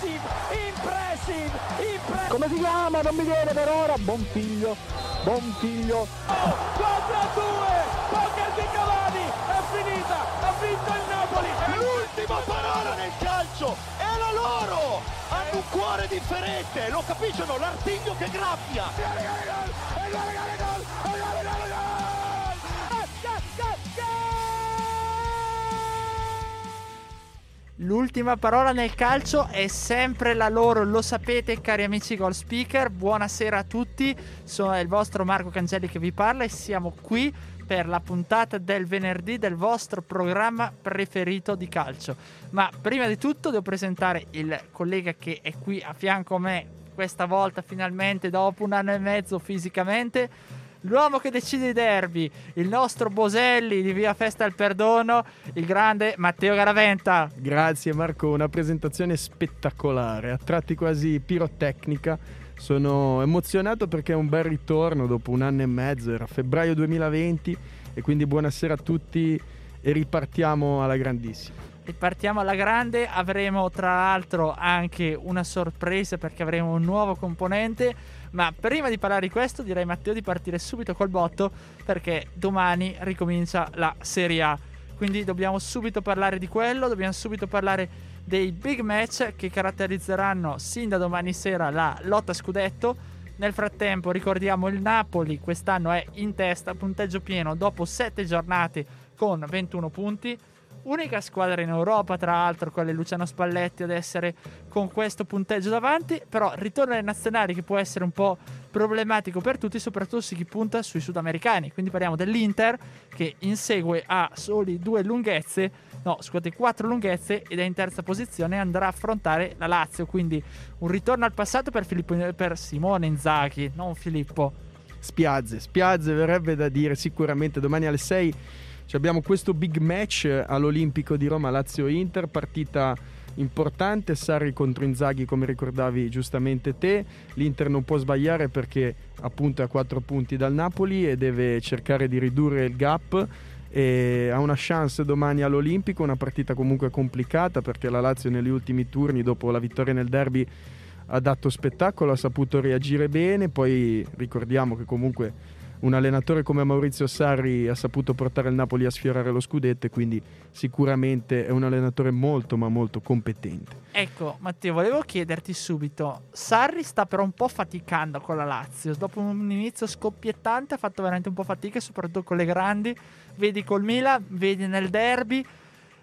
impressive, impressive, impressive. Come si chiama? Non mi viene per ora. Buon figlio, buon figlio. 4 a 2, poker di Cavani, è finita, ha vinto il Napoli. L'ultima parola nel calcio è la loro. Hanno un cuore differente, lo capiscono, l'artiglio che graffia. L'ultima parola nel calcio è sempre la loro, lo sapete cari amici Goal Speaker. Buonasera a tutti, sono il vostro Marco Cangelli che vi parla e siamo qui per la puntata del venerdì del vostro programma preferito di calcio. Ma prima di tutto devo presentare il collega che è qui a fianco a me questa volta finalmente dopo un anno e mezzo fisicamente l'uomo che decide i derby, il nostro Boselli di Via Festa al Perdono, il grande Matteo Garaventa. Grazie Marco, una presentazione spettacolare, a tratti quasi pirotecnica. Sono emozionato perché è un bel ritorno dopo un anno e mezzo, era febbraio 2020 e quindi buonasera a tutti e ripartiamo alla grandissima. Ripartiamo alla grande, avremo tra l'altro anche una sorpresa perché avremo un nuovo componente ma prima di parlare di questo, direi Matteo di partire subito col botto perché domani ricomincia la Serie A. Quindi dobbiamo subito parlare di quello, dobbiamo subito parlare dei big match che caratterizzeranno sin da domani sera la lotta scudetto. Nel frattempo ricordiamo il Napoli, quest'anno è in testa, punteggio pieno dopo 7 giornate con 21 punti unica squadra in Europa, tra l'altro, con Luciano Spalletti ad essere con questo punteggio davanti. Però ritorno alle nazionali che può essere un po' problematico per tutti, soprattutto se chi punta sui sudamericani. Quindi parliamo dell'Inter che insegue a soli due lunghezze, no, scusate, quattro lunghezze ed è in terza posizione e andrà a affrontare la Lazio. Quindi un ritorno al passato per, Filippo, per Simone Inzaghi, non Filippo. Spiazze, spiazze verrebbe da dire sicuramente domani alle 6 abbiamo questo big match all'Olimpico di Roma Lazio-Inter, partita importante, Sarri contro Inzaghi come ricordavi giustamente te, l'Inter non può sbagliare perché appunto è a 4 punti dal Napoli e deve cercare di ridurre il gap. E ha una chance domani all'Olimpico, una partita comunque complicata perché la Lazio negli ultimi turni dopo la vittoria nel derby ha dato spettacolo, ha saputo reagire bene, poi ricordiamo che comunque un allenatore come Maurizio Sarri ha saputo portare il Napoli a sfiorare lo scudetto e quindi sicuramente è un allenatore molto ma molto competente. Ecco Matteo, volevo chiederti subito, Sarri sta però un po' faticando con la Lazio, dopo un inizio scoppiettante ha fatto veramente un po' fatica soprattutto con le grandi, vedi col Milan, vedi nel derby,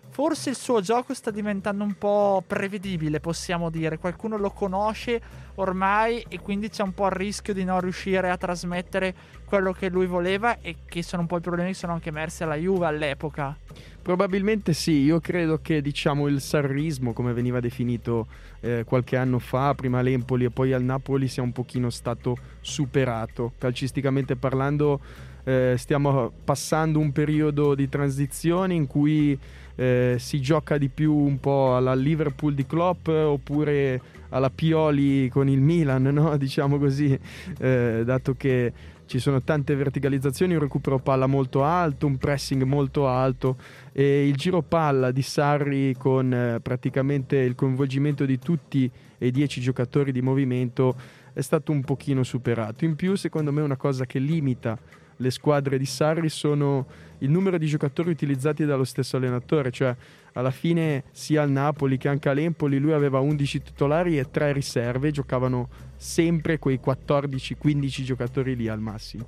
forse il suo gioco sta diventando un po' prevedibile, possiamo dire. Qualcuno lo conosce ormai e quindi c'è un po' il rischio di non riuscire a trasmettere quello che lui voleva e che sono un po' i problemi che sono anche emersi alla Juve all'epoca. Probabilmente sì, io credo che diciamo il sarrismo, come veniva definito eh, qualche anno fa, prima all'Empoli e poi al Napoli, sia un pochino stato superato. Calcisticamente parlando, eh, stiamo passando un periodo di transizione in cui eh, si gioca di più un po' alla Liverpool di Klopp oppure alla Pioli con il Milan, no? diciamo così, eh, dato che ci sono tante verticalizzazioni, un recupero palla molto alto, un pressing molto alto e il giro palla di Sarri con eh, praticamente il coinvolgimento di tutti e dieci giocatori di movimento è stato un pochino superato. In più, secondo me, una cosa che limita le squadre di Sarri sono il numero di giocatori utilizzati dallo stesso allenatore, cioè alla fine sia al Napoli che anche all'Empoli lui aveva 11 titolari e 3 riserve, giocavano sempre quei 14-15 giocatori lì al massimo.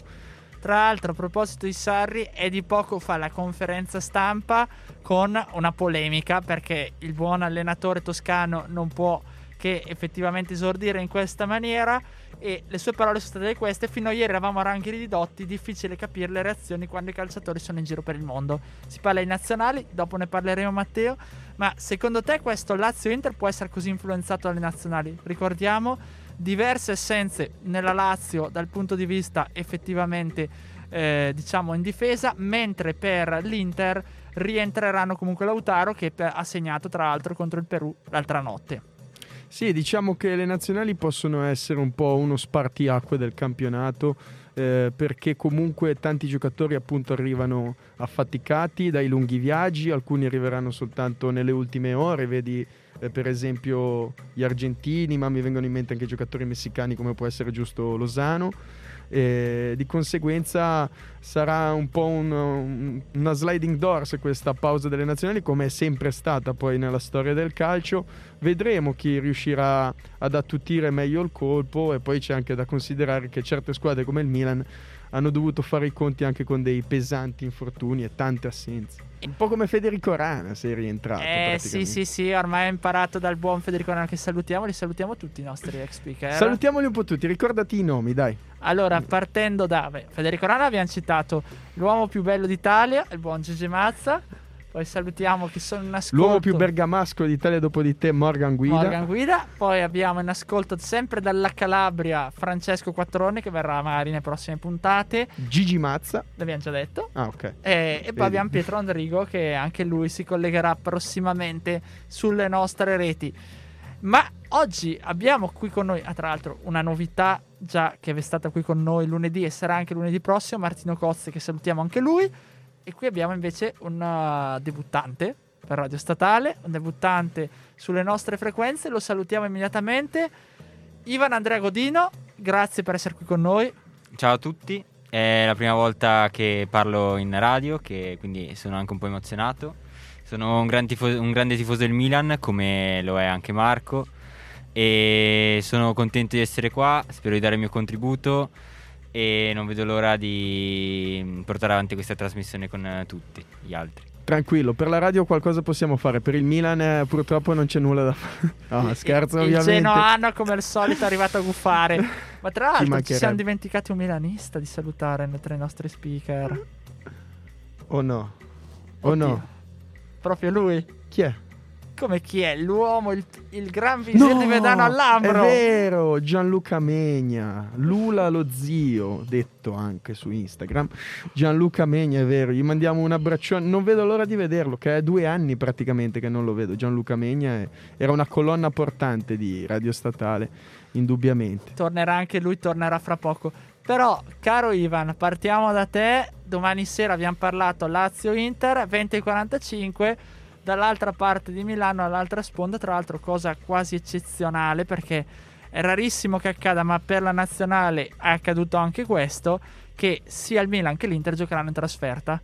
Tra l'altro, a proposito di Sarri, è di poco fa la conferenza stampa con una polemica perché il buon allenatore toscano non può che effettivamente esordire in questa maniera e le sue parole sono state queste. Fino a ieri eravamo a ranghi ridotti difficile capire le reazioni quando i calciatori sono in giro per il mondo. Si parla ai nazionali dopo ne parleremo Matteo. Ma secondo te questo Lazio-Inter può essere così influenzato dalle nazionali? Ricordiamo diverse essenze nella Lazio dal punto di vista effettivamente eh, diciamo in difesa mentre per l'Inter rientreranno comunque Lautaro che ha segnato tra l'altro contro il Perù l'altra notte sì, diciamo che le nazionali possono essere un po' uno spartiacque del campionato eh, perché comunque tanti giocatori appunto arrivano affaticati dai lunghi viaggi, alcuni arriveranno soltanto nelle ultime ore, vedi eh, per esempio gli argentini, ma mi vengono in mente anche giocatori messicani come può essere giusto Lozano. E di conseguenza sarà un po' un, un, una sliding doors questa pausa delle nazionali come è sempre stata poi nella storia del calcio. Vedremo chi riuscirà ad attutire meglio il colpo e poi c'è anche da considerare che certe squadre come il Milan hanno dovuto fare i conti anche con dei pesanti infortuni e tante assenze. Un po' come Federico Rana sei rientrato. Eh sì sì sì, ormai ha imparato dal buon Federico Rana che salutiamo, li salutiamo tutti i nostri ex speaker. Salutiamoli un po' tutti, ricordati i nomi dai. Allora, partendo da beh, Federico Rana abbiamo citato l'uomo più bello d'Italia, il buon Gigi Mazza. Poi salutiamo chi sono in ascolto. L'uomo più bergamasco d'Italia dopo di te, Morgan Guida. Morgan Guida. Poi abbiamo in ascolto sempre dalla Calabria Francesco Quattrone che verrà magari nelle prossime puntate. Gigi Mazza. L'abbiamo già detto. Ah, ok. E, e poi abbiamo Pietro Andrigo che anche lui si collegherà prossimamente sulle nostre reti. Ma oggi abbiamo qui con noi, ah, tra l'altro, una novità già che è stata qui con noi lunedì e sarà anche lunedì prossimo, Martino Cozzi che salutiamo anche lui. E qui abbiamo invece un uh, debuttante per Radio Statale, un debuttante sulle nostre frequenze, lo salutiamo immediatamente. Ivan Andrea Godino, grazie per essere qui con noi. Ciao a tutti, è la prima volta che parlo in radio, quindi sono anche un po' emozionato. Sono un, gran tifoso, un grande tifoso del Milan, come lo è anche Marco, e sono contento di essere qua, spero di dare il mio contributo e non vedo l'ora di portare avanti questa trasmissione con eh, tutti gli altri. Tranquillo, per la radio qualcosa possiamo fare, per il Milan eh, purtroppo non c'è nulla da fare. No, scherzo il, ovviamente. Il Genoano come al solito è arrivato a guffare. Ma tra l'altro ci, siamo dimenticati un milanista di salutare tra i nostri speaker. Oh no. Oh Oddio. no. Proprio lui? Chi è? Come chi è? L'uomo, il, il gran visir no, di Vedano all'Ambro. È vero, Gianluca Megna, Lula lo zio, detto anche su Instagram. Gianluca Megna, è vero, gli mandiamo un abbraccione. Non vedo l'ora di vederlo, che è due anni praticamente che non lo vedo. Gianluca Megna è, era una colonna portante di Radio Statale, indubbiamente. Tornerà anche lui, tornerà fra poco. Però, caro Ivan, partiamo da te. Domani sera abbiamo parlato Lazio-Inter, 20.45 dall'altra parte di Milano all'altra sponda, tra l'altro cosa quasi eccezionale perché è rarissimo che accada, ma per la nazionale è accaduto anche questo, che sia il Milan che l'Inter giocheranno in trasferta.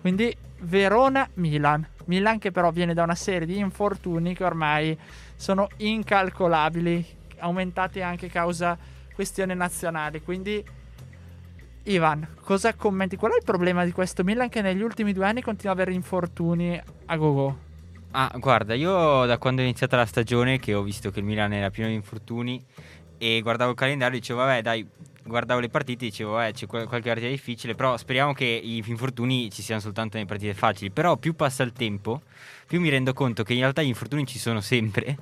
Quindi Verona-Milan. Milan che però viene da una serie di infortuni che ormai sono incalcolabili, aumentati anche causa questioni nazionali. Quindi Ivan, cosa commenti? Qual è il problema di questo Milan che negli ultimi due anni continua ad avere infortuni a go-go? Ah, guarda, io da quando è iniziata la stagione che ho visto che il Milan era pieno di infortuni e guardavo il calendario e dicevo vabbè dai, guardavo le partite e dicevo vabbè c'è qualche partita difficile, però speriamo che i infortuni ci siano soltanto nelle partite facili, però più passa il tempo, più mi rendo conto che in realtà gli infortuni ci sono sempre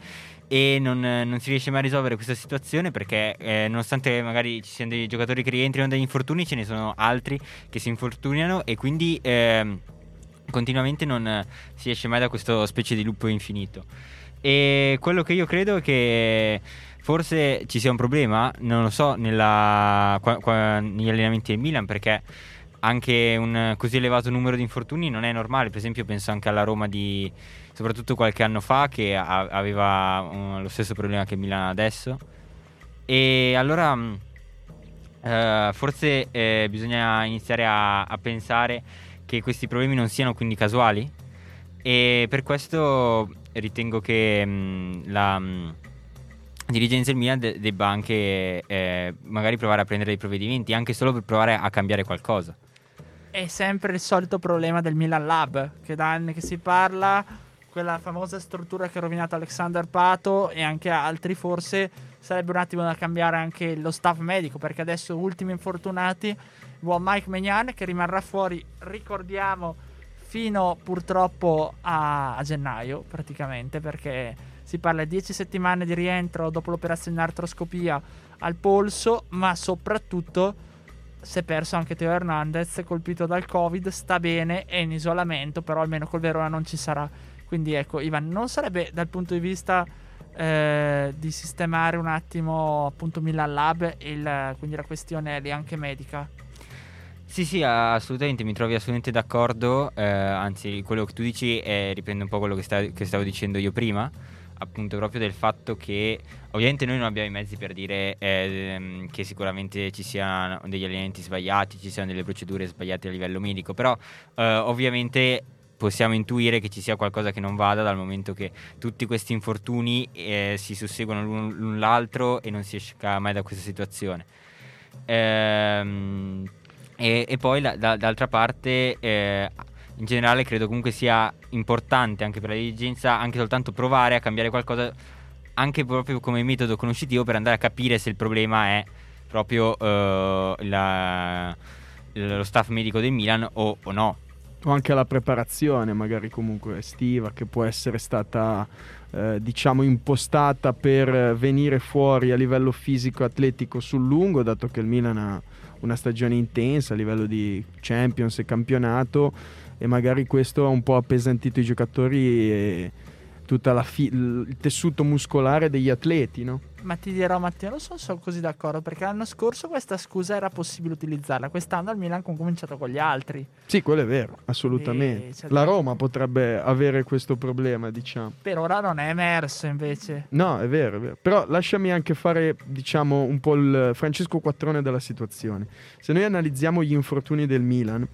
e non, non, si riesce mai a risolvere questa situazione perché eh, nonostante magari ci siano dei giocatori che rientrino dagli infortuni ce ne sono altri che si infortuniano e quindi eh, continuamente non si esce mai da questo specie di loop infinito e quello che io credo è che forse ci sia un problema non lo so nella, qua, qua, negli allenamenti del Milan perché anche un così elevato numero di infortuni non è normale per esempio penso anche alla Roma di soprattutto qualche anno fa che a- aveva um, lo stesso problema che Milano adesso. E allora uh, forse eh, bisogna iniziare a-, a pensare che questi problemi non siano quindi casuali e per questo ritengo che mh, la mh, dirigenza del Milan de- debba anche eh, magari provare a prendere dei provvedimenti anche solo per provare a cambiare qualcosa. È sempre il solito problema del Milan Lab, che da anni che si parla quella famosa struttura che ha rovinato Alexander Pato e anche altri, forse sarebbe un attimo da cambiare anche lo staff medico, perché adesso ultimi infortunati, buon Mike Megnan che rimarrà fuori, ricordiamo, fino purtroppo a, a gennaio praticamente, perché si parla di 10 settimane di rientro dopo l'operazione artroscopia al polso, ma soprattutto si è perso anche Teo Hernandez colpito dal covid, sta bene, è in isolamento, però almeno col Verona non ci sarà quindi ecco, Ivan, non sarebbe dal punto di vista eh, di sistemare un attimo appunto Milan Lab il, quindi la questione anche medica? Sì, sì, assolutamente, mi trovi assolutamente d'accordo, eh, anzi quello che tu dici è, riprende un po' quello che, sta, che stavo dicendo io prima. appunto proprio del fatto che ovviamente noi non abbiamo i mezzi per dire eh, che sicuramente ci siano degli allenamenti sbagliati, ci siano delle procedure sbagliate a livello medico, però eh, ovviamente possiamo intuire che ci sia qualcosa che non vada dal momento che tutti questi infortuni eh, si susseguono l'un, l'un l'altro e non si esca mai da questa situazione. Ehm, e, e, poi la, da, d'altra parte eh, in generale credo comunque sia importante anche per la dirigenza anche soltanto provare a cambiare qualcosa anche proprio come metodo conoscitivo per andare a capire se il problema è proprio uh, la, lo staff medico del Milan o, o, no. O anche la preparazione magari comunque estiva che può essere stata eh, diciamo impostata per venire fuori a livello fisico atletico sul lungo dato che il Milan ha una stagione intensa a livello di Champions e campionato e magari questo ha un po' appesantito i giocatori e tutto fi- il tessuto muscolare degli atleti, no? Ma ti dirò Matteo, non sono, sono così d'accordo perché l'anno scorso questa scusa era possibile utilizzarla, quest'anno al Milan ha cominciato con gli altri. Sì, quello è vero, assolutamente. La Roma potrebbe avere questo problema, diciamo. Per ora non è emerso invece. No, è vero, è vero. Però lasciami anche fare, diciamo, un po' il Francesco Quattrone della situazione. Se noi analizziamo gli infortuni del Milan,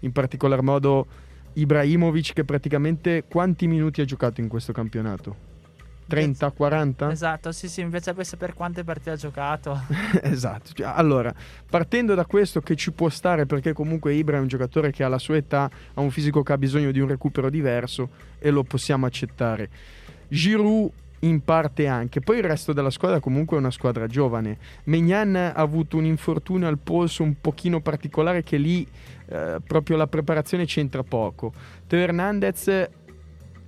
in particolar modo Ibrahimovic che praticamente quanti minuti ha giocato in questo campionato? 30, 40? Esatto, sì, sì, invece vuoi sapere quante partite ha giocato. esatto. Cioè, allora, partendo da questo che ci può stare perché comunque Ibra è un giocatore che alla sua età ha un fisico che ha bisogno di un recupero diverso e lo possiamo accettare. Giroud in parte anche. Poi il resto della squadra comunque è una squadra giovane. Megnan ha avuto un infortunio al polso un pochino particolare che lì eh, proprio la preparazione c'entra poco. Teo Hernandez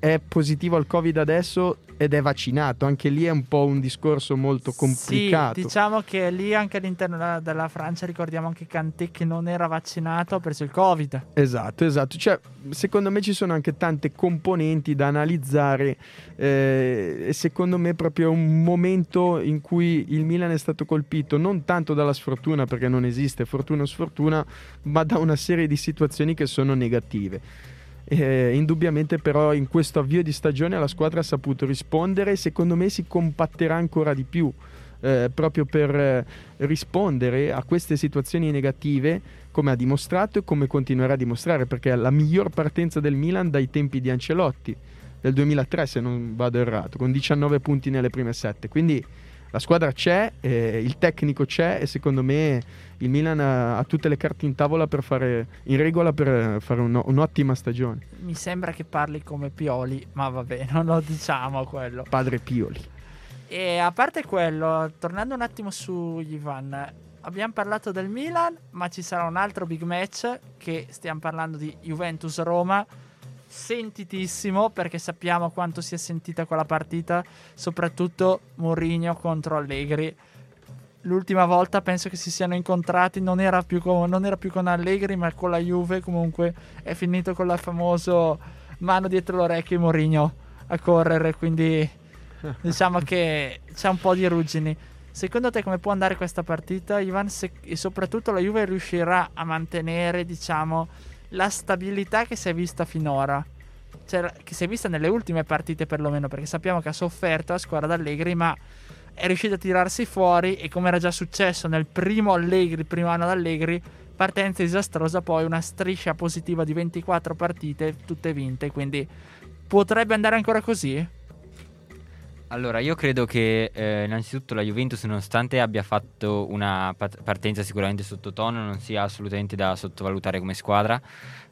è positivo al Covid adesso ed è vaccinato. Anche lì è un po' un discorso molto complicato. Sì, diciamo che lì anche all'interno della, Francia ricordiamo anche Kanté che non era vaccinato, ha preso il Covid. Esatto, esatto. Cioè, secondo me ci sono anche tante componenti da analizzare eh, e secondo me proprio un momento in cui il Milan è stato colpito non tanto dalla sfortuna perché non esiste fortuna o sfortuna, ma da una serie di situazioni che sono negative. Eh, indubbiamente però in questo avvio di stagione la squadra ha saputo rispondere e secondo me si compatterà ancora di più eh, proprio per eh, rispondere a queste situazioni negative come ha dimostrato e come continuerà a dimostrare perché è la miglior partenza del Milan dai tempi di Ancelotti del 2003 se non vado errato con 19 punti nelle prime 7 quindi la squadra c'è, eh, il tecnico c'è e secondo me il Milan ha, ha, tutte le carte in tavola per fare in regola per fare un, un'ottima stagione. Mi sembra che parli come Pioli, ma vabbè, non lo diciamo quello. Padre Pioli. E a parte quello, tornando un attimo su Ivan, abbiamo parlato del Milan, ma ci sarà un altro big match che stiamo parlando di Juventus-Roma sentitissimo perché sappiamo quanto sia sentita quella partita, soprattutto Mourinho contro Allegri. L'ultima volta penso che si siano incontrati, non era, più con, non era più con Allegri ma con la Juve, comunque è finito con la famosa mano dietro l'orecchio Mourinho a correre, quindi diciamo che c'è un po' di ruggini. Secondo te come può andare questa partita, Ivan? Se, e soprattutto la Juve riuscirà a mantenere, diciamo, la stabilità che si è vista finora. Cioè, che si è vista nelle ultime partite perlomeno, perché sappiamo che ha sofferto la squadra d'Allegri, ma è riuscita a tirarsi fuori e come era già successo nel primo Allegri, primo anno d'Allegri, partenza disastrosa, poi una striscia positiva di 24 partite, tutte vinte, quindi potrebbe andare ancora così? Allora, io credo che eh, innanzitutto la Juventus, nonostante abbia fatto una partenza sicuramente sottotono, non sia assolutamente da sottovalutare come squadra.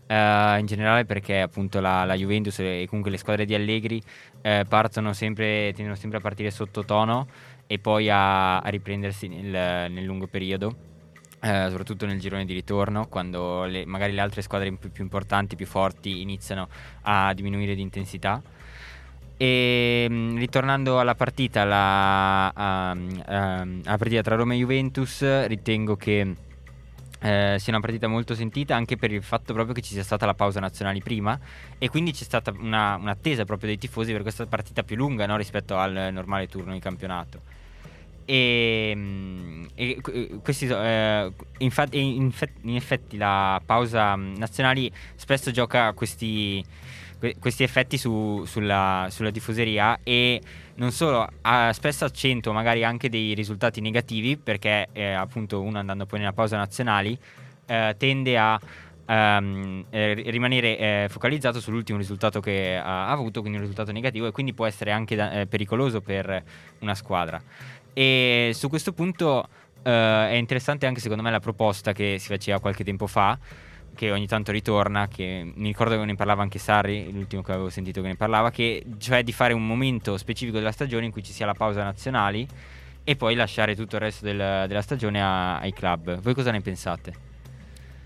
Eh, in generale perché appunto la, la, Juventus e comunque le squadre di Allegri eh, partono sempre, tendono sempre a partire sottotono e poi a, a riprendersi nel, nel, lungo periodo. Eh, soprattutto nel girone di ritorno, quando le, magari le altre squadre più, più importanti, più forti, iniziano a diminuire di intensità. E mm, ritornando alla partita, la, uh, uh, la partita tra Roma e Juventus, ritengo che eh, sia una partita molto sentita anche per il fatto proprio che ci sia stata la pausa nazionale prima e quindi c'è stata una, un'attesa proprio dei tifosi per questa partita più lunga no, rispetto al normale turno di campionato. E, mm, e questi, eh, infatti, in, in, effetti la pausa nazionale spesso gioca questi que- questi effetti su- sulla, sulla tifoseria e non solo, ha spesso accento magari anche dei risultati negativi perché eh, appunto uno andando poi nella pausa nazionali eh, tende a ehm, eh, rimanere eh, focalizzato sull'ultimo risultato che ha avuto, quindi un risultato negativo e quindi può essere anche da- eh, pericoloso per una squadra. E su questo punto eh, è interessante anche secondo me la proposta che si faceva qualche tempo fa che ogni tanto ritorna, che mi ricordo che ne parlava anche Sarri, l'ultimo che avevo sentito che ne parlava, che cioè di fare un momento specifico della stagione in cui ci sia la pausa nazionali e poi lasciare tutto il resto del- della stagione a- ai club. Voi cosa ne pensate?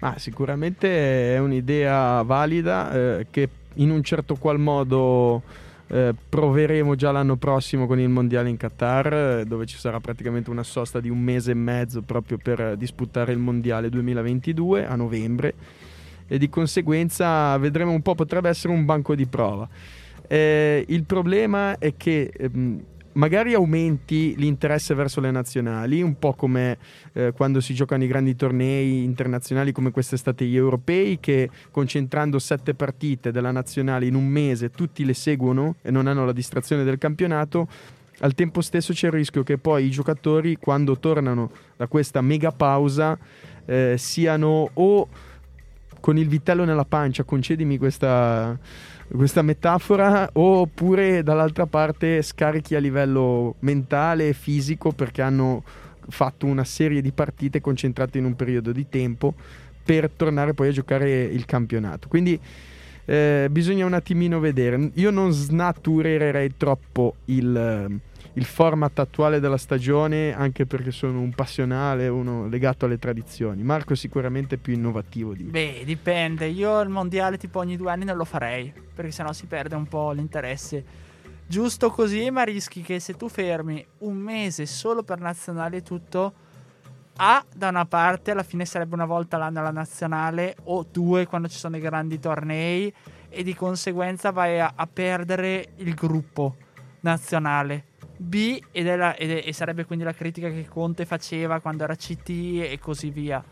Ma sicuramente è un'idea valida eh, che in un certo qual modo eh, proveremo già l'anno prossimo con il mondiale in Qatar, eh, dove ci sarà praticamente una sosta di un mese e mezzo proprio per disputare il mondiale 2022 a novembre e di conseguenza vedremo un po', potrebbe essere un banco di prova. Eh, il problema è che ehm, magari aumenti l'interesse verso le nazionali, un po' come eh, quando si giocano i grandi tornei internazionali come quest'estate gli europei, che concentrando sette partite della nazionale in un mese tutti le seguono e non hanno la distrazione del campionato. Al tempo stesso c'è il rischio che poi i giocatori, quando tornano da questa mega pausa, eh, siano o con il vitello nella pancia, concedimi questa, questa metafora, oppure dall'altra parte scarichi a livello mentale e fisico perché hanno fatto una serie di partite concentrate in un periodo di tempo per tornare poi a giocare il campionato. Quindi eh, bisogna un attimino vedere. Io non snaturerei troppo il, il format attuale della stagione, anche perché sono un passionale, uno legato alle tradizioni. Marco è sicuramente più innovativo di me. Beh, dipende. Io il mondiale tipo ogni due anni non lo farei, perché sennò si perde un po' l'interesse. Giusto così, ma rischi che se tu fermi un mese solo per nazionale e tutto, A, da una parte alla fine sarebbe una volta l'anno la nazionale, o due quando ci sono i grandi tornei, e di conseguenza vai a, a perdere il gruppo nazionale. B, ed è la- ed è- e sarebbe quindi la critica che Conte faceva quando era CT e così via.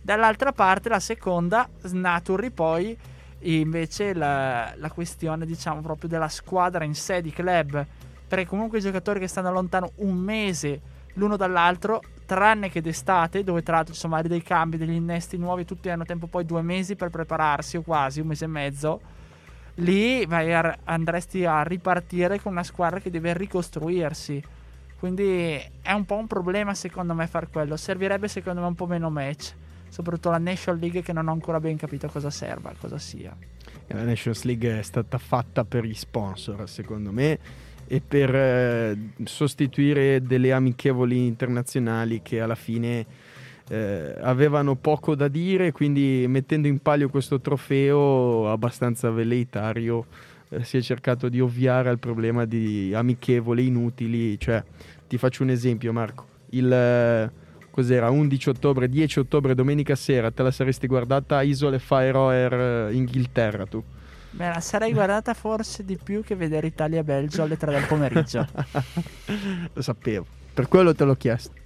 Dall'altra parte, la seconda, snaturi poi invece la, la questione, diciamo, proprio della squadra in sé di club. Perché comunque i giocatori che stanno lontano un mese l'uno dall'altro, tranne che d'estate, dove tra l'altro ci sono magari dei cambi, degli innesti nuovi, tutti hanno tempo poi due mesi per prepararsi, o quasi un mese e mezzo. Lì a- andresti a ripartire con una squadra che deve ricostruirsi. Quindi è un po' un problema secondo me far quello. Servirebbe secondo me un po' meno match. Soprattutto la National League che non ho ancora ben capito cosa serva, cosa sia. La Nations League è stata fatta per gli sponsor, secondo me, e per eh, sostituire delle amichevoli internazionali che alla fine eh, avevano poco da dire, quindi mettendo in palio questo trofeo abbastanza veleitario eh, si è cercato di ovviare al problema di amichevoli inutili. Cioè, ti faccio un esempio, Marco. Il eh, cos'era 11 ottobre, 10 ottobre, domenica sera, te la saresti guardata a Isole Faroe eh, Inghilterra tu. Me la sarei guardata forse di più che vedere Italia-Belgio alle 3 del pomeriggio. Lo sapevo, per quello te l'ho chiesto.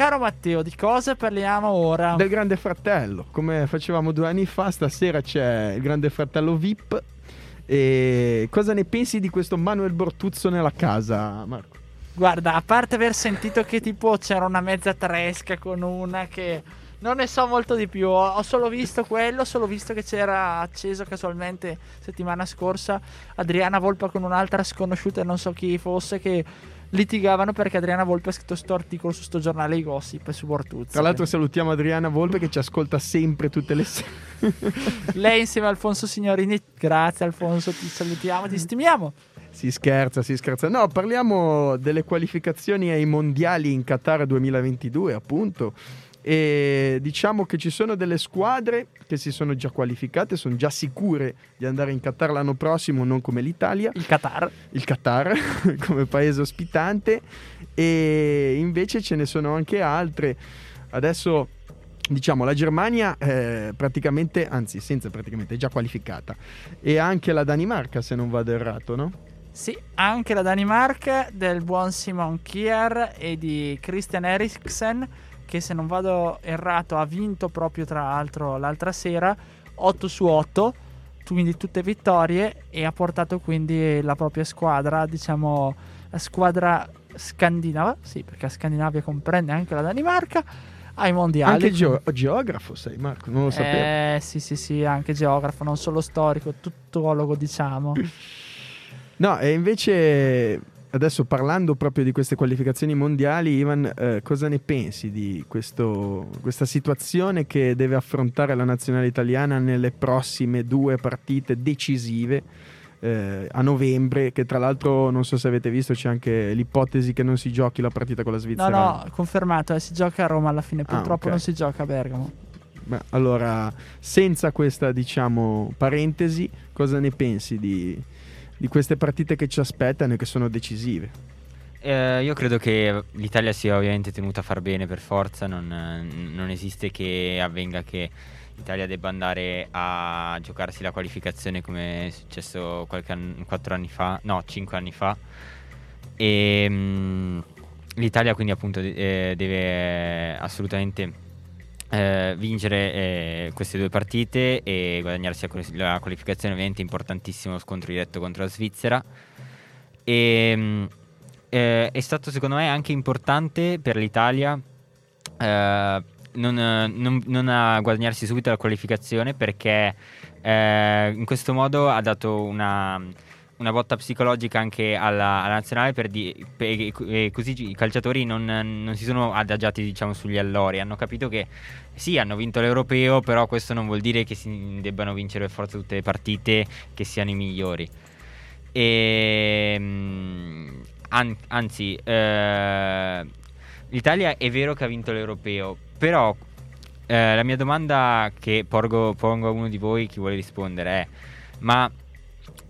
Caro Matteo, di cosa parliamo ora? Del Grande Fratello, come facevamo due anni fa, stasera c'è il Grande Fratello VIP. E cosa ne pensi di questo Manuel Bortuzzo nella casa, Marco? Guarda, a parte aver sentito che tipo c'era una mezza tresca con una che non ne so molto di più, ho solo visto quello, ho solo visto che c'era acceso casualmente settimana scorsa Adriana Volpa con un'altra sconosciuta, non so chi fosse, che litigavano perché Adriana Volpe ha scritto sto articolo su sto giornale i gossip su Bortuzzi. Tra l'altro salutiamo Adriana Volpe che ci ascolta sempre tutte le sere. Lei insieme a Alfonso Signorini, grazie Alfonso, ti salutiamo, ti stimiamo. Si scherza, si scherza. No, parliamo delle qualificazioni ai mondiali in Qatar 2022, appunto. E diciamo che ci sono delle squadre che si sono già qualificate, sono già sicure di andare in Qatar l'anno prossimo, non come l'Italia, Il Qatar. il Qatar come paese ospitante, e invece ce ne sono anche altre. Adesso diciamo la Germania eh, praticamente, anzi senza praticamente, è già qualificata, e anche la Danimarca se non vado errato, no? Sì, anche la Danimarca del buon Simon Kier e di Christian Eriksen che se non vado errato ha vinto proprio tra l'altro l'altra sera 8 su 8 quindi tutte vittorie e ha portato quindi la propria squadra, diciamo la squadra scandinava, sì perché la Scandinavia comprende anche la Danimarca, ai mondiali. Anche geo- geografo sei Marco, non lo sapevo. Eh sì sì sì, anche geografo, non solo storico, tuttologo diciamo. No, e invece adesso parlando proprio di queste qualificazioni mondiali, Ivan, eh, cosa ne pensi di questo, questa situazione che deve affrontare la nazionale italiana nelle prossime due partite decisive eh, a novembre? Che tra l'altro, non so se avete visto, c'è anche l'ipotesi che non si giochi la partita con la Svizzera. No, no, confermato, eh, si gioca a Roma alla fine, Ah, purtroppo ok. non si gioca a Bergamo. Beh, allora, senza questa, diciamo, parentesi, cosa ne pensi di, di queste partite che ci aspettano e che sono decisive? Eh, io credo che l'Italia sia ovviamente tenuta a far bene per forza, non, eh, non esiste che avvenga che l'Italia debba andare a giocarsi la qualificazione come è successo qualche anno, 4 anni fa, no 5 anni fa. E mm, l'Italia quindi appunto de- eh, deve assolutamente eh, vincere eh, queste due partite e guadagnarsi la quali- la qualificazione ovviamente importantissimo scontro diretto contro la Svizzera. E, mm, eh, è stato secondo me anche importante per l'Italia eh, non, non- non guadagnarsi subito la qualificazione perché eh, in questo modo ha dato una, una botta psicologica anche alla, alla nazionale per di- pe- e così i calciatori non, non si sono adagiati diciamo sugli allori. Hanno capito che sì hanno vinto l'europeo però questo non vuol dire che si debbano vincere per forza tutte le partite che siano i migliori. E, mm, an- anzi, eh, l'Italia è vero che ha vinto l'europeo, però eh, la mia domanda che porgo, pongo a uno di voi, chi vuole rispondere, è: ma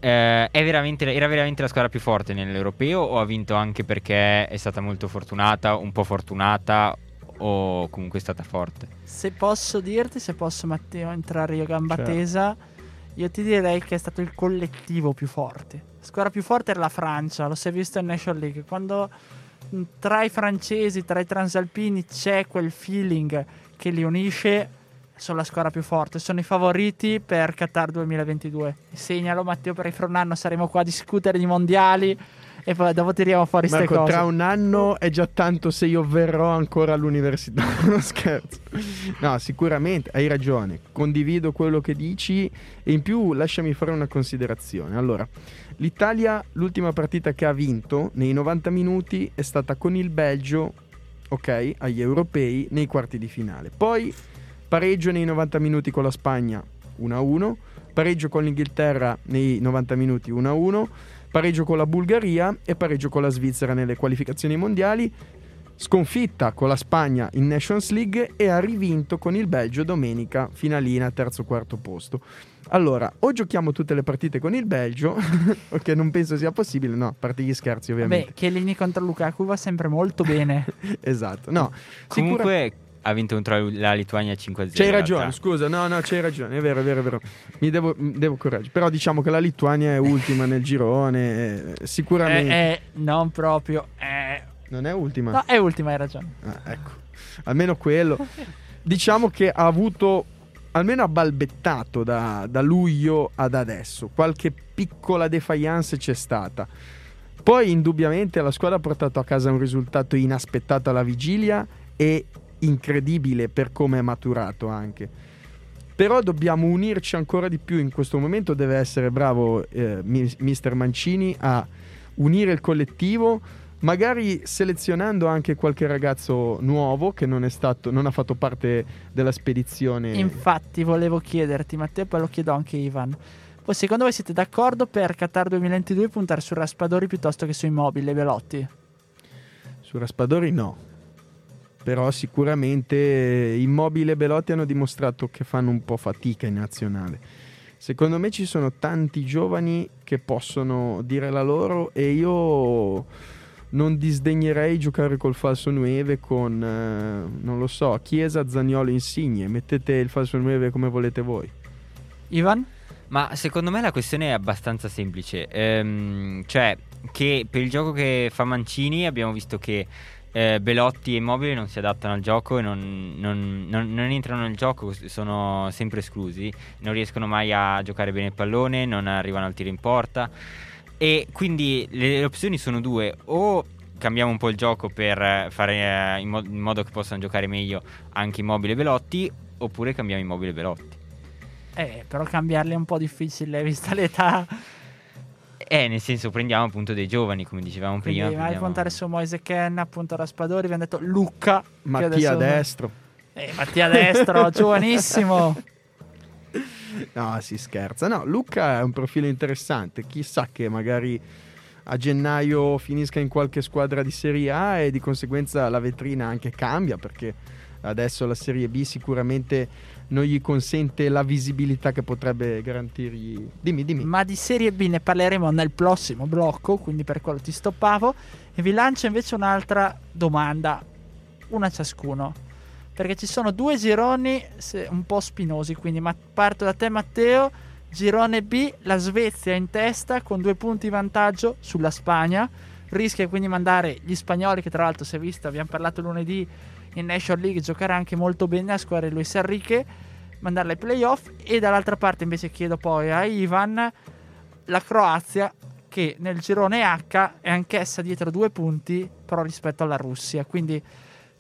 eh, è veramente- era veramente la squadra più forte nell'europeo o ha vinto anche perché è stata molto fortunata, un po' fortunata o comunque è stata forte? Se posso dirti, se posso Matteo entrare io a gamba Certo. tesa, io ti direi che è stato il collettivo più forte. La squadra più forte era la Francia, lo si è visto in Nation League. Quando mh, tra i francesi, tra i transalpini c'è quel feeling che li unisce, sono la squadra più forte. Sono i favoriti per Qatar 2022. Segnalo Matteo perché fra un anno saremo qua a discutere di mondiali e poi dopo tiriamo fuori queste cose. tra un anno è già tanto se io verrò ancora all'università. non scherzo. No, sicuramente hai ragione. Condivido quello che dici. E in più lasciami fare una considerazione. Allora, l'Italia, l'ultima partita che ha vinto nei 90 minuti è stata con il Belgio, ok, agli europei, nei quarti di finale. Poi pareggio nei 90 minuti con la Spagna 1-1, pareggio con l'Inghilterra nei 90 minuti 1-1, pareggio con la Bulgaria e pareggio con la Svizzera nelle qualificazioni mondiali, sconfitta con la Spagna in Nations League e ha rivinto con il Belgio domenica finalina terzo quarto posto. Allora, o giochiamo tutte le partite con il Belgio, che non penso sia possibile, no, a parte gli scherzi ovviamente. Vabbè, Chiellini contro Lukaku va sempre molto bene. esatto, no. sicura- Comunque ha vinto contro la Lituania 5-0. C'hai ragione, realtà. scusa, no, no, c'hai ragione, è vero, è vero, è vero. Mi devo, mi devo correggere. Però diciamo che la Lituania è ultima nel girone, eh, sicuramente. Eh, eh, non proprio. eh. Non è ultima? No, è ultima, hai ragione. Ah, ecco, almeno quello. diciamo che ha avuto, almeno ha balbettato da, da luglio ad adesso. Qualche piccola defiance c'è stata. Poi indubbiamente la squadra ha portato a casa un risultato inaspettato alla vigilia e incredibile per come è maturato anche. Però dobbiamo unirci ancora di più in questo momento. Deve essere bravo eh, mi- mister Mancini a unire il collettivo, magari selezionando anche qualche ragazzo nuovo che non, è stato, non ha fatto parte della spedizione. Infatti, volevo chiederti, Matteo, poi lo chiedo anche Ivan. Voi secondo voi siete d'accordo per Qatar 2022 puntare su Raspadori piuttosto che su Immobile e Belotti? Su Raspadori no. Però sicuramente Immobile e Belotti hanno dimostrato che fanno un po' fatica in nazionale. Secondo me ci sono tanti giovani che possono dire la loro e io non disdegnerei giocare col falso 9 con, eh, non lo so, Chiesa, Zagnolo, Insigne. Mettete il falso 9 come volete voi. Ivan? Ma secondo me la questione è abbastanza semplice. Ehm, cioè, che per il gioco che fa Mancini abbiamo visto che eh, Belotti e Immobile non si adattano al gioco e non, non- non- non entrano nel gioco, sono sempre esclusi, non riescono mai a giocare bene il pallone, non arrivano al tiro in porta e quindi le, opzioni sono due, o cambiamo un po' il gioco per fare eh, in, mo- in modo che possano giocare meglio anche Immobile e Belotti, oppure cambiamo Immobile e Belotti. Eh, però cambiarli è un po' difficile vista l'età. Eh, nel senso prendiamo appunto dei giovani, come dicevamo Quindi prima. vai a prendiamo- puntare su Moise Ken, appunto Raspadori, abbiamo detto Lucca. che Mattia adesso- Destro. Eh, Mattia Destro, giovanissimo. No, si scherza. No, Luca è un profilo interessante. Chissà che magari a gennaio finisca in qualche squadra di Serie A e di conseguenza la vetrina anche cambia perché adesso la Serie B sicuramente non gli consente la visibilità che potrebbe garantirgli. Dimmi, dimmi. Ma di Serie B ne parleremo nel prossimo blocco, quindi per quello ti stoppavo. E vi lancio invece un'altra domanda, una ciascuno. Perché ci sono due gironi un po' spinosi, quindi ma- parto da te Matteo. Girone B, la Svezia in testa con due punti di vantaggio sulla Spagna. Rischia quindi di mandare gli spagnoli, che tra l'altro si è visto, abbiamo parlato lunedì in National League, giocare anche molto bene a squadra di Luis Enrique, mandarla ai playoff. E dall'altra parte invece chiedo poi a Ivan la Croazia che nel girone H è anch'essa dietro due punti però rispetto alla Russia quindi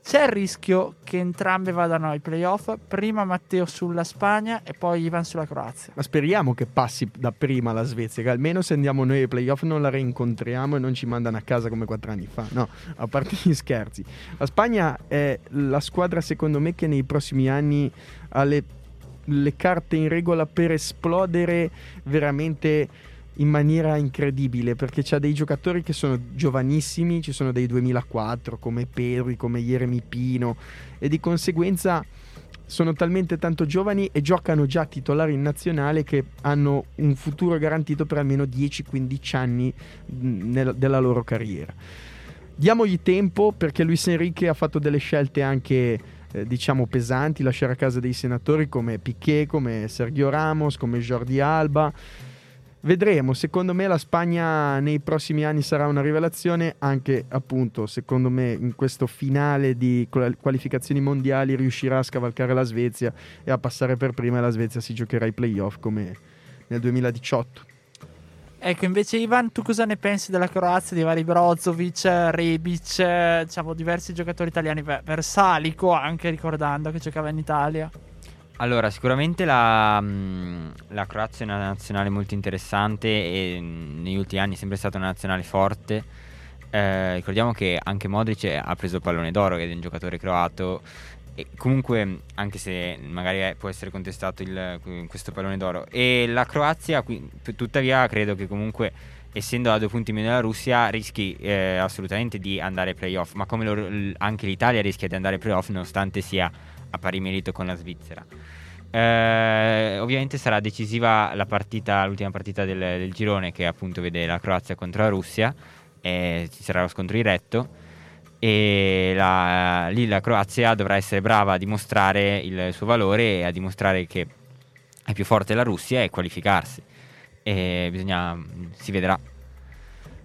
c'è il rischio che entrambe vadano ai playoff prima Matteo sulla Spagna e poi Ivan sulla Croazia Ma speriamo che passi da prima la Svezia, che almeno se andiamo noi ai playoff non la reincontriamo e non ci mandano a casa come quattro anni fa. No, a parte gli scherzi. La Spagna è la squadra, secondo me, che nei prossimi anni ha le, le carte in regola per esplodere veramente in maniera incredibile perché c'ha dei giocatori che sono giovanissimi, ci sono dei 2004 come Pedri, come Jeremy Pino e di conseguenza sono talmente tanto giovani e giocano già titolari in nazionale che hanno un futuro garantito per almeno 10-15 anni nel- della loro carriera. Diamogli tempo perché Luis Enrique ha fatto delle scelte anche eh, diciamo pesanti, lasciare a casa dei senatori come Piquet, come Sergio Ramos, come Jordi Alba. Vedremo, secondo me la Spagna nei prossimi anni sarà una rivelazione, anche appunto secondo me in questo finale di qual- qualificazioni mondiali riuscirà a scavalcare la Svezia e a passare per prima e la Svezia si giocherà i playoff come nel 2018. ecco invece Ivan tu cosa ne pensi della Croazia di vari Brozovic, Rebic eh, diciamo diversi giocatori italiani Ver- Versalico anche ricordando che giocava in Italia Allora, sicuramente la, mh, la Croazia è una nazionale molto interessante e mh, negli ultimi anni è sempre stata una nazionale forte. Eh, ricordiamo che anche Modric ha preso il pallone d'oro, che è un giocatore croato. E comunque, anche se magari può essere contestato il- questo pallone d'oro. E la Croazia, tuttavia, credo che comunque, essendo a due punti meno della Russia, rischi eh, assolutamente di andare ai playoff. Ma come loro- l- anche l'Italia rischia di andare ai playoff, nonostante sia a pari merito con la Svizzera. Eh, ovviamente sarà decisiva la partita, l'ultima partita del, del girone che appunto vede la Croazia contro la Russia, e ci sarà lo scontro diretto e la- lì la Croazia dovrà essere brava a dimostrare il suo valore e a dimostrare che è più forte la Russia e qualificarsi. E bisogna, si vedrà.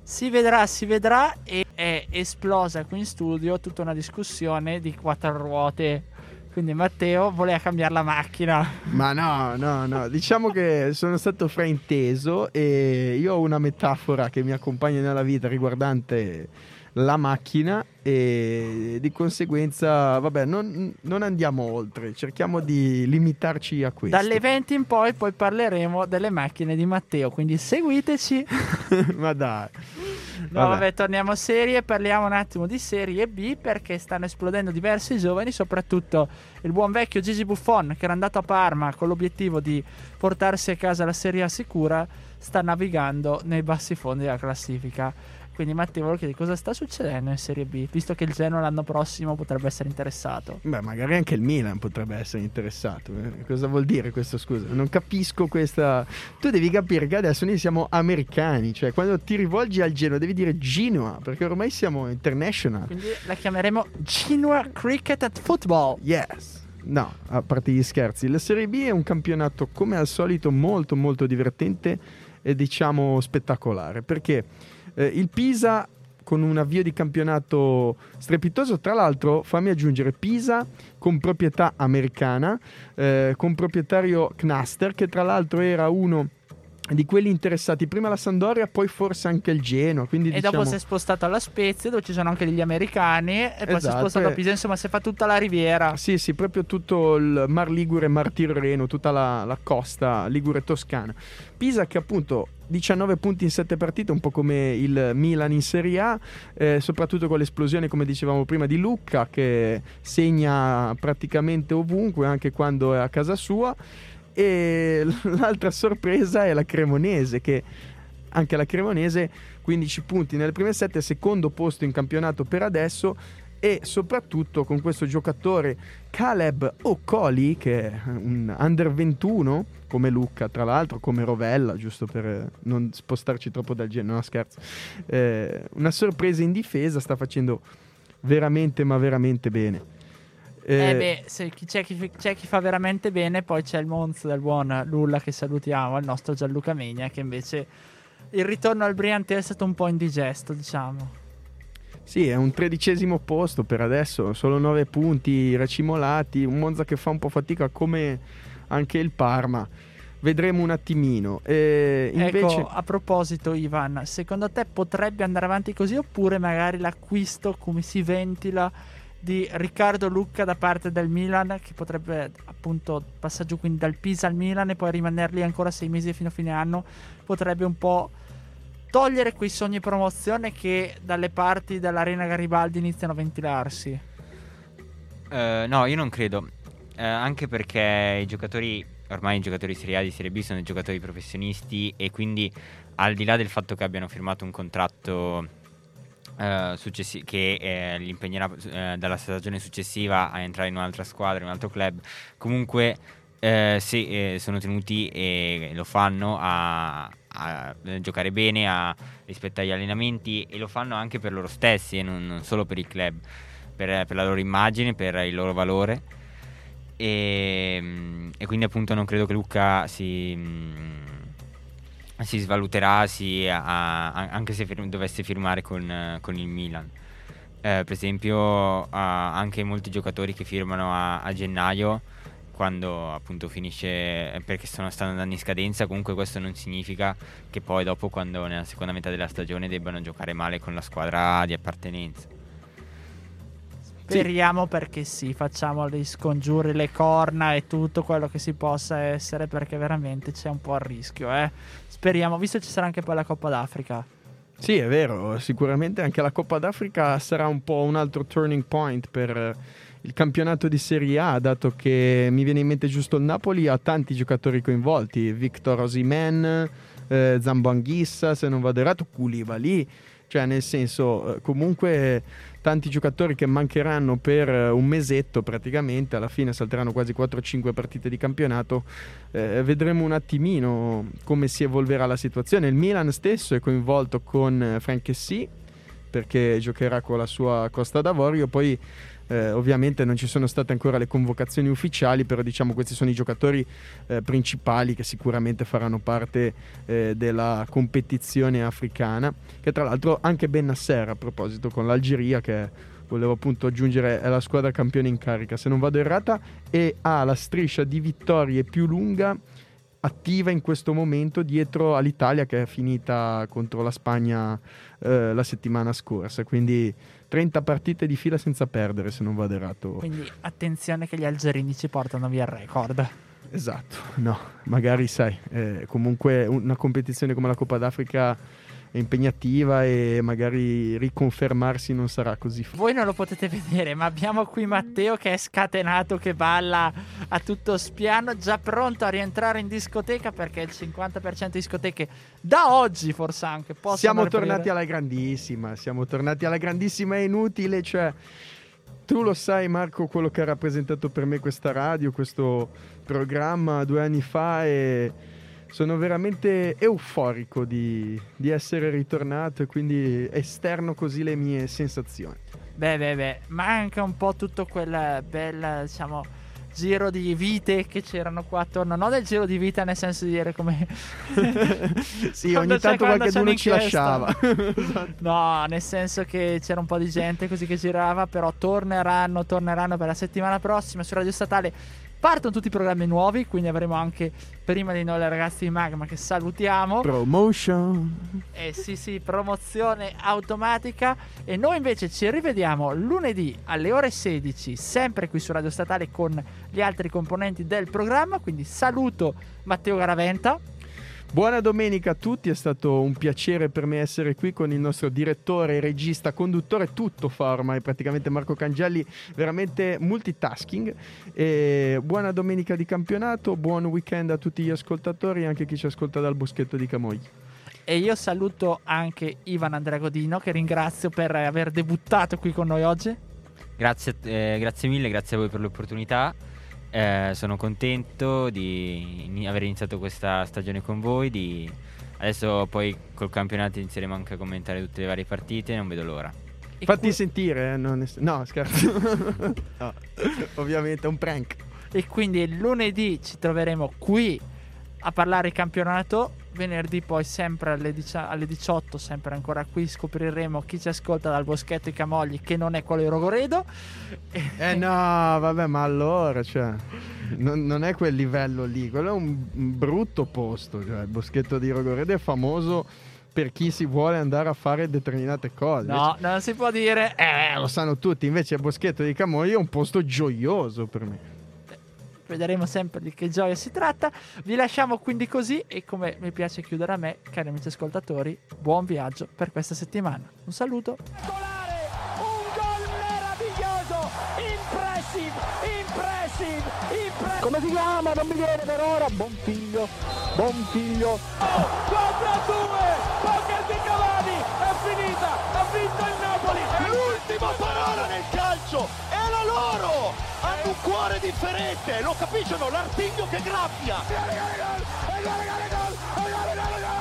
Si vedrà, si vedrà e è esplosa qui in studio tutta una discussione di quattro ruote. Quindi Matteo voleva cambiare la macchina. Ma no, no, no, diciamo che sono stato frainteso e io ho una metafora che mi accompagna nella vita riguardante la macchina e di conseguenza, vabbè, non, non andiamo oltre, cerchiamo di limitarci a questo. Dalle 20 in poi poi parleremo delle macchine di Matteo, quindi seguiteci. Ma dai. No, Vabbè. torniamo a serie, parliamo un attimo di Serie B perché stanno esplodendo diversi giovani, soprattutto il buon vecchio Gigi Buffon che era andato a Parma con l'obiettivo di portarsi a casa la Serie A sicura, sta navigando nei bassi fondi della classifica. Quindi Matteo, volevo chiedere cosa sta succedendo in Serie B, visto che il Genoa l'anno prossimo potrebbe essere interessato. Beh, magari anche il Milan potrebbe essere interessato. eh. Cosa vuol dire questo? Scusa, non capisco questa. Tu devi capire che adesso noi siamo americani, cioè quando ti rivolgi al Genoa devi dire Genoa, perché ormai siamo international. Quindi la chiameremo Genoa Cricket and Football. Yes. No, a parte gli scherzi, la Serie B è un campionato come al solito molto molto divertente e diciamo spettacolare, perché eh, il Pisa con un avvio di campionato strepitoso. Tra l'altro, fammi aggiungere Pisa con proprietà americana, eh, con proprietario Knaster, che tra l'altro era uno di quelli interessati prima la Sandoria, poi forse anche il Genoa. Quindi, e diciamo... dopo si è spostato alla Spezia, dove ci sono anche degli americani, e poi si è Esatto, spostato a Pisa. Insomma, si fa tutta la riviera. Sì, sì, proprio tutto il Mar Ligure, Mar Tirreno, tutta la, la costa Ligure toscana. Pisa che appunto 19 punti in 7 partite, un po' come il Milan in Serie A, eh, soprattutto con l'esplosione, come dicevamo prima, di Lucca che segna praticamente ovunque, anche quando è a casa sua. E l'altra sorpresa è la Cremonese che anche la Cremonese 15 punti nelle prime 7, secondo posto in campionato per adesso e soprattutto con questo giocatore Caleb O'Coli che è un under 21 come Lucca tra l'altro come Rovella giusto per non spostarci troppo dal genere no scherzo. Eh, una sorpresa in difesa sta facendo veramente ma veramente bene Eh, beh, se c'è, chi, c'è chi fa veramente bene, poi c'è il Monza del buon Lulla che salutiamo, il nostro Gianluca Megna, che invece il ritorno al Briante è stato un po' indigesto, diciamo. Sì, è un tredicesimo posto per adesso, solo 9 punti racimolati, un Monza che fa un po' fatica come anche il Parma. Vedremo un attimino. E invece... Ecco, a proposito, Ivan, secondo te potrebbe andare avanti così oppure magari l'acquisto, come si ventila, di Riccardo Lucca da parte del Milan, che potrebbe appunto passaggio quindi dal Pisa al Milan e poi rimanerli ancora sei mesi fino a fine anno, potrebbe un po' togliere quei sogni promozione che dalle parti dell'Arena Garibaldi iniziano a ventilarsi. Eh, no, io non credo. Eh, anche perché i giocatori, ormai i giocatori Serie A di Serie B sono dei giocatori professionisti e quindi al di là del fatto che abbiano firmato un contratto eh, successi- che eh, li impegnerà eh, dalla stagione successiva a entrare in un'altra squadra, in un altro club, comunque eh, se eh, sono tenuti e lo fanno a, a giocare bene, a rispettare gli allenamenti e lo fanno anche per loro stessi e non, non solo per il club, per, per la loro immagine, per il loro valore. E, mm, e quindi appunto non credo che Lucca si, mm, si svaluterà si- a- a- anche se fir- dovesse firmare con, con il Milan. Eh, per esempio ah, anche molti giocatori che firmano a, a gennaio quando appunto finisce eh, perché sono, stanno andando in scadenza comunque questo non significa che poi dopo quando nella seconda metà della stagione debbano giocare male con la squadra di appartenenza Speriamo perché sì, facciamo gli scongiuri, le corna e tutto quello che si possa essere perché veramente c'è un po' a rischio, eh. Speriamo, visto che ci sarà anche poi la Coppa d'Africa. Sì, è vero, sicuramente anche la Coppa d'Africa sarà un po' un altro turning point per eh, il campionato di Serie A, dato che mi viene in mente giusto il Napoli ha tanti giocatori coinvolti, Victor Osimen, eh, Zambo Anghissa, se non vado errato, Koulibaly, cioè nel senso eh, comunque tanti giocatori che mancheranno per eh, un mesetto praticamente, alla fine salteranno quasi 4-5 partite di campionato, eh, vedremo un attimino come si evolverà la situazione. Il Milan stesso è coinvolto con eh, Franchessy perché giocherà con la sua Costa d'Avorio, poi eh, ovviamente non ci sono state ancora le convocazioni ufficiali, però diciamo questi sono i giocatori eh, principali che sicuramente faranno parte eh, della competizione africana, che tra l'altro anche Ben Nasser a proposito con l'Algeria che volevo appunto aggiungere è la squadra campione in carica, se non vado errata, e ha la striscia di vittorie più lunga attiva in questo momento dietro all'Italia che è finita contro la Spagna eh, la settimana scorsa, quindi 30 partite di fila senza perdere se non vado errato. Quindi attenzione che gli algerini ci portano via il record. Esatto, no, magari sai, eh, comunque una competizione come la Coppa d'Africa impegnativa e magari riconfermarsi non sarà così facile. Voi non lo potete vedere, ma abbiamo qui Matteo che è scatenato, che balla a tutto spiano, già pronto a rientrare in discoteca perché il 50% di discoteche da oggi forse anche possono Siamo riaprire. tornati alla grandissima, siamo tornati alla grandissima, è inutile, cioè tu lo sai Marco quello che ha rappresentato per me questa radio, questo programma due anni fa e sono veramente euforico di, di essere ritornato e quindi esterno così le mie sensazioni. Beh, beh, beh, manca un po' tutto quel bel, diciamo, giro di vite che c'erano qua attorno. Non del giro di vita nel senso di dire come... sì, ogni tanto qualcuno ci lasciava. No, nel senso che c'era un po' di gente così che girava, però torneranno, torneranno per la settimana prossima su Radio Statale. Partono tutti i programmi nuovi, quindi avremo anche prima di noi le ragazze di Magma che salutiamo. Promotion. Eh sì, sì, promozione automatica. E noi invece ci rivediamo lunedì alle ore 16, sempre qui su Radio Statale con gli altri componenti del programma. Quindi saluto Matteo Garaventa. Buona domenica a tutti, è stato un piacere per me essere qui con il nostro direttore, regista, conduttore, tutto fa ormai praticamente Marco Cangelli, veramente multitasking. E buona domenica di campionato, buon weekend a tutti gli ascoltatori e anche chi ci ascolta dal boschetto di Camogli. E io saluto anche Ivan Andrea Godino, che ringrazio per aver debuttato qui con noi oggi. Grazie, eh, grazie mille, grazie a voi per l'opportunità. Eh, sono contento di aver iniziato questa stagione con voi. di- Adesso poi col campionato inizieremo anche a commentare tutte le varie partite. Non vedo l'ora. E Fatti qui- sentire, eh, non es- no scherzo. No, ovviamente è un prank. E quindi lunedì ci troveremo qui a parlare campionato. Venerdì poi sempre alle, dici- alle 18, sempre ancora qui, scopriremo chi ci ascolta dal Boschetto i Camogli, che non è quello di Rogoredo. Eh no, vabbè, ma allora, cioè, non, non è quel livello lì, quello è un, un brutto posto, cioè, il boschetto di Rogoredo è famoso per chi si vuole andare a fare determinate cose. No, non si può dire. Eh, lo sanno tutti, invece il boschetto di Camogli è un posto gioioso per me. Vedremo sempre di che gioia si tratta. Vi lasciamo quindi così e come mi piace chiudere a me, cari amici ascoltatori, buon viaggio per questa settimana. Un saluto. Impressive, impressive, impressive. Come si chiama? Non mi viene per ora. Buon figlio, buon figlio. Contra due, poker di Cavani, è finita, ha vinto il Napoli. L'ultima parola nel calcio è la loro! Hanno un cuore differente, lo capiscono? L'artiglio che graffia! E gol, e gol, e gol, e gol.